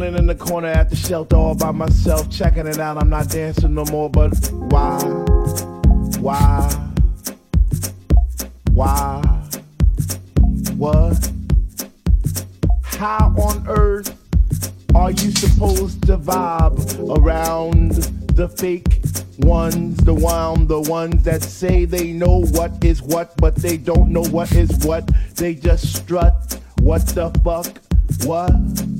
Chilling in the corner at the shelter all by myself, checking it out. I'm not dancing no more, but why? Why? Why? What? How on earth are you supposed to vibe around the fake ones, the one, the ones that say they know what is what, but they don't know what is what? They just strut. What the fuck? What?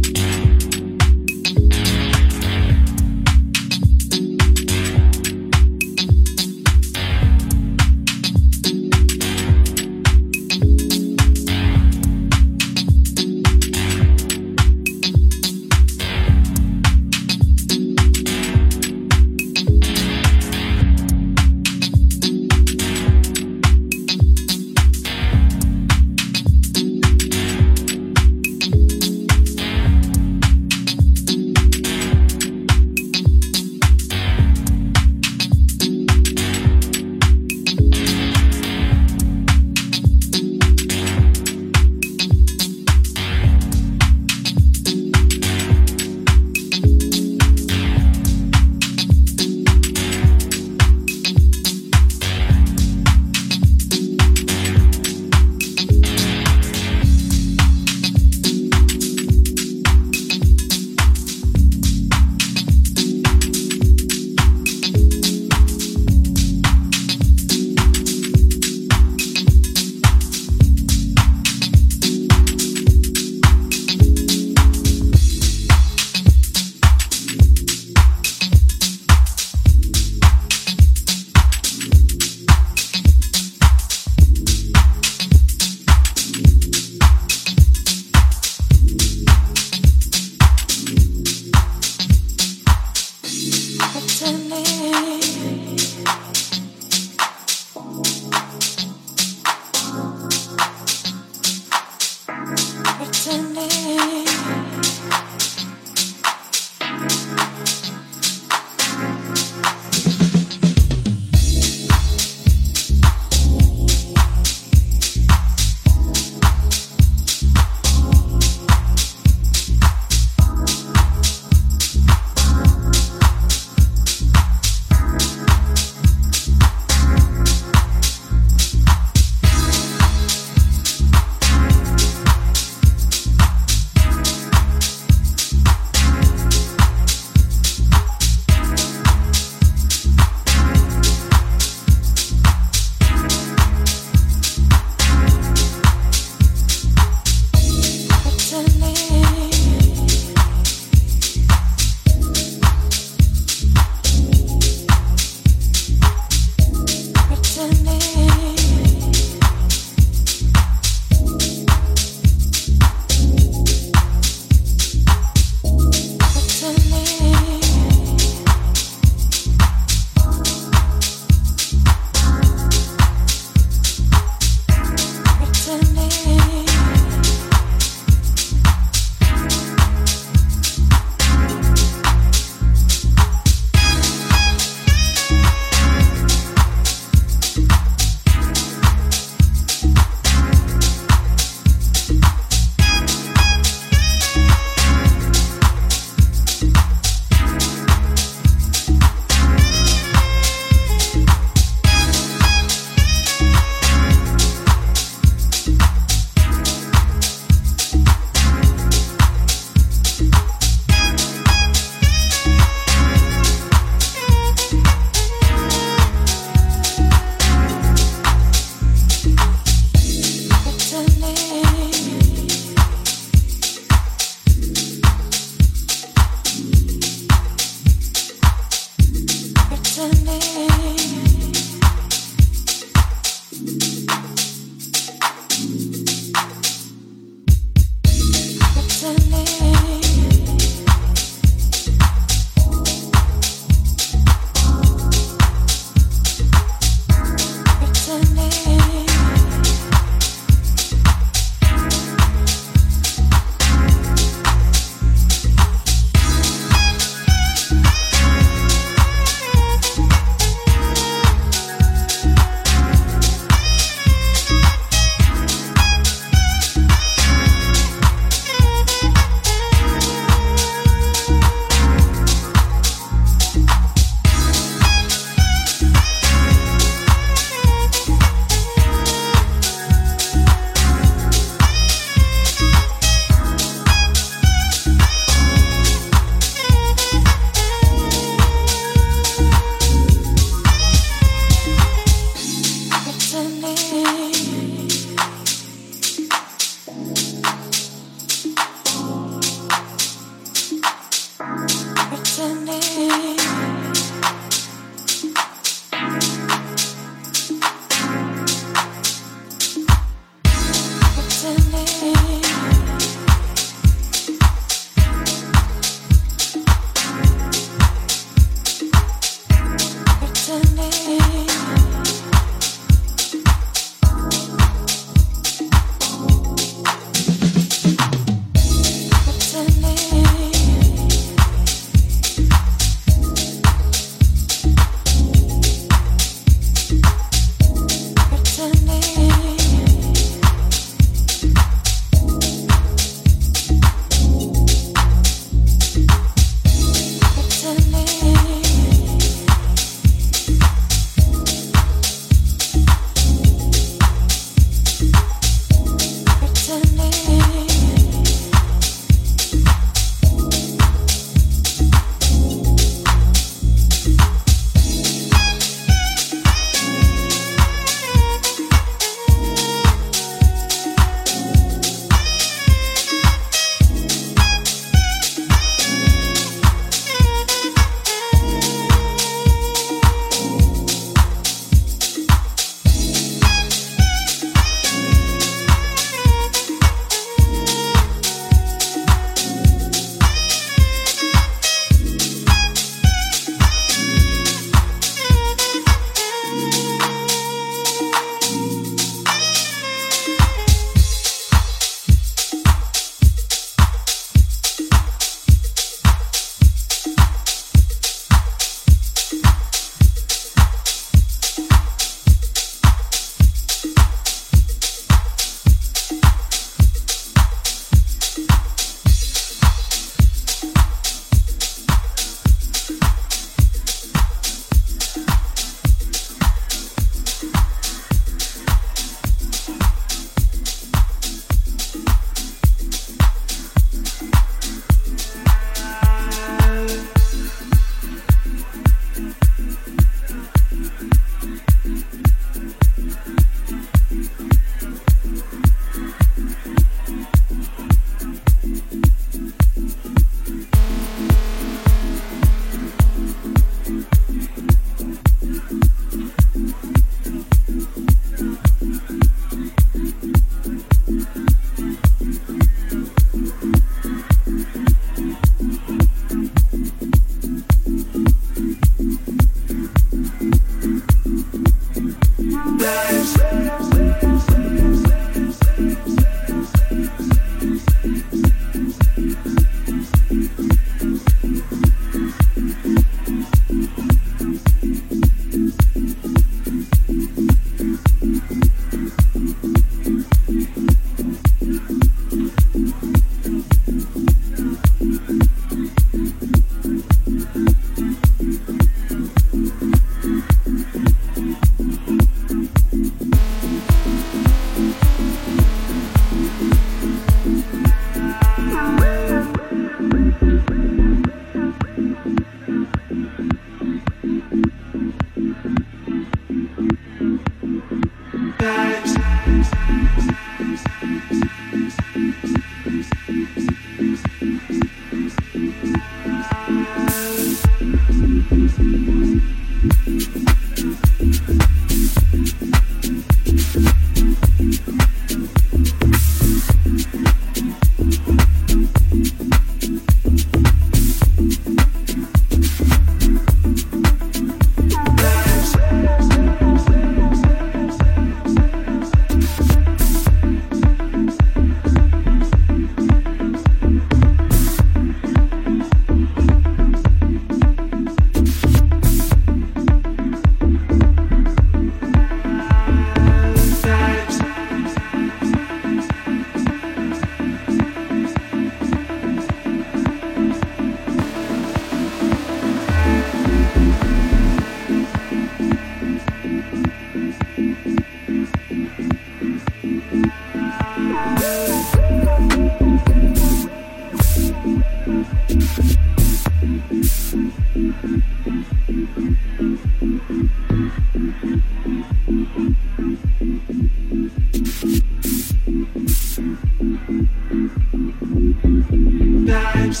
Vibes.